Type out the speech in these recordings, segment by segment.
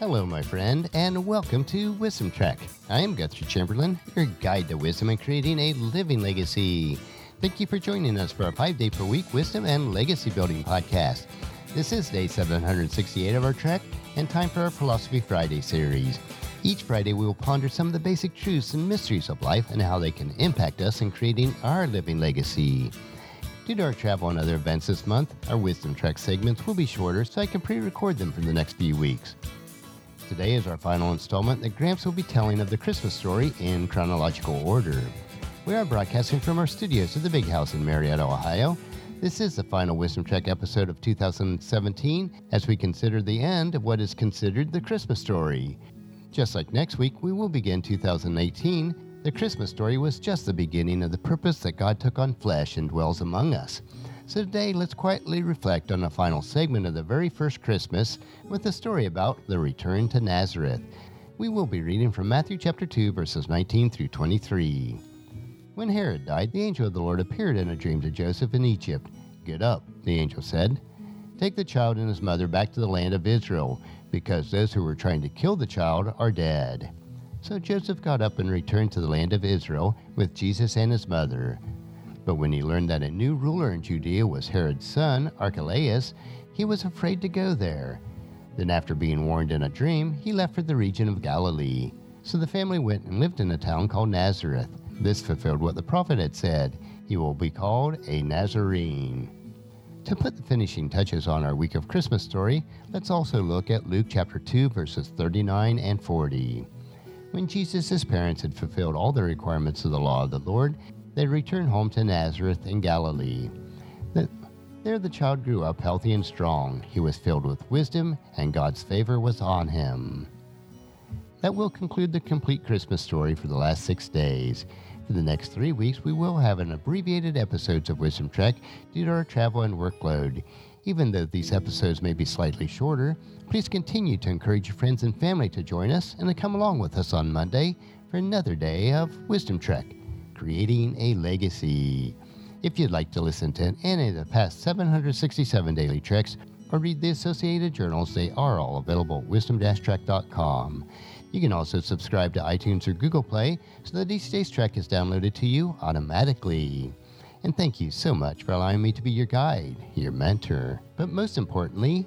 Hello, my friend, and welcome to Wisdom Trek. I am Guthrie Chamberlain, your guide to wisdom and creating a living legacy. Thank you for joining us for our five day per week wisdom and legacy building podcast. This is day 768 of our trek and time for our Philosophy Friday series. Each Friday, we will ponder some of the basic truths and mysteries of life and how they can impact us in creating our living legacy. Due to our travel and other events this month, our Wisdom Trek segments will be shorter so I can pre record them for the next few weeks. Today is our final installment that Gramps will be telling of the Christmas story in chronological order. We are broadcasting from our studios at the Big House in Marietta, Ohio. This is the final Wisdom Trek episode of 2017 as we consider the end of what is considered the Christmas story. Just like next week, we will begin 2018 the Christmas story was just the beginning of the purpose that God took on flesh and dwells among us. So today, let's quietly reflect on the final segment of the very first Christmas with a story about the return to Nazareth. We will be reading from Matthew chapter 2, verses 19 through 23. When Herod died, the angel of the Lord appeared in a dream to Joseph in Egypt. Get up, the angel said. Take the child and his mother back to the land of Israel, because those who were trying to kill the child are dead. So Joseph got up and returned to the land of Israel with Jesus and his mother. But when he learned that a new ruler in Judea was Herod's son, Archelaus, he was afraid to go there. Then, after being warned in a dream, he left for the region of Galilee. So the family went and lived in a town called Nazareth. This fulfilled what the prophet had said he will be called a Nazarene. To put the finishing touches on our week of Christmas story, let's also look at Luke chapter 2, verses 39 and 40. When Jesus' parents had fulfilled all the requirements of the law of the Lord, they returned home to Nazareth in Galilee. There the child grew up healthy and strong. He was filled with wisdom, and God's favor was on him. That will conclude the complete Christmas story for the last six days. For the next three weeks, we will have an abbreviated episodes of Wisdom Trek due to our travel and workload. Even though these episodes may be slightly shorter, please continue to encourage your friends and family to join us and to come along with us on Monday for another day of Wisdom Trek, creating a legacy. If you'd like to listen to any of the past 767 daily treks or read the associated journals, they are all available at wisdom-trek.com. You can also subscribe to iTunes or Google Play so that each day's trek is downloaded to you automatically. And thank you so much for allowing me to be your guide, your mentor, but most importantly,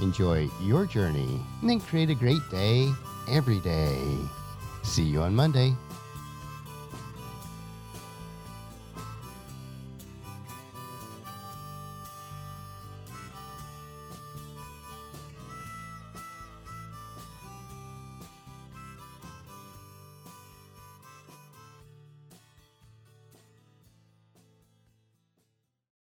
enjoy your journey, and then create a great day every day. See you on Monday.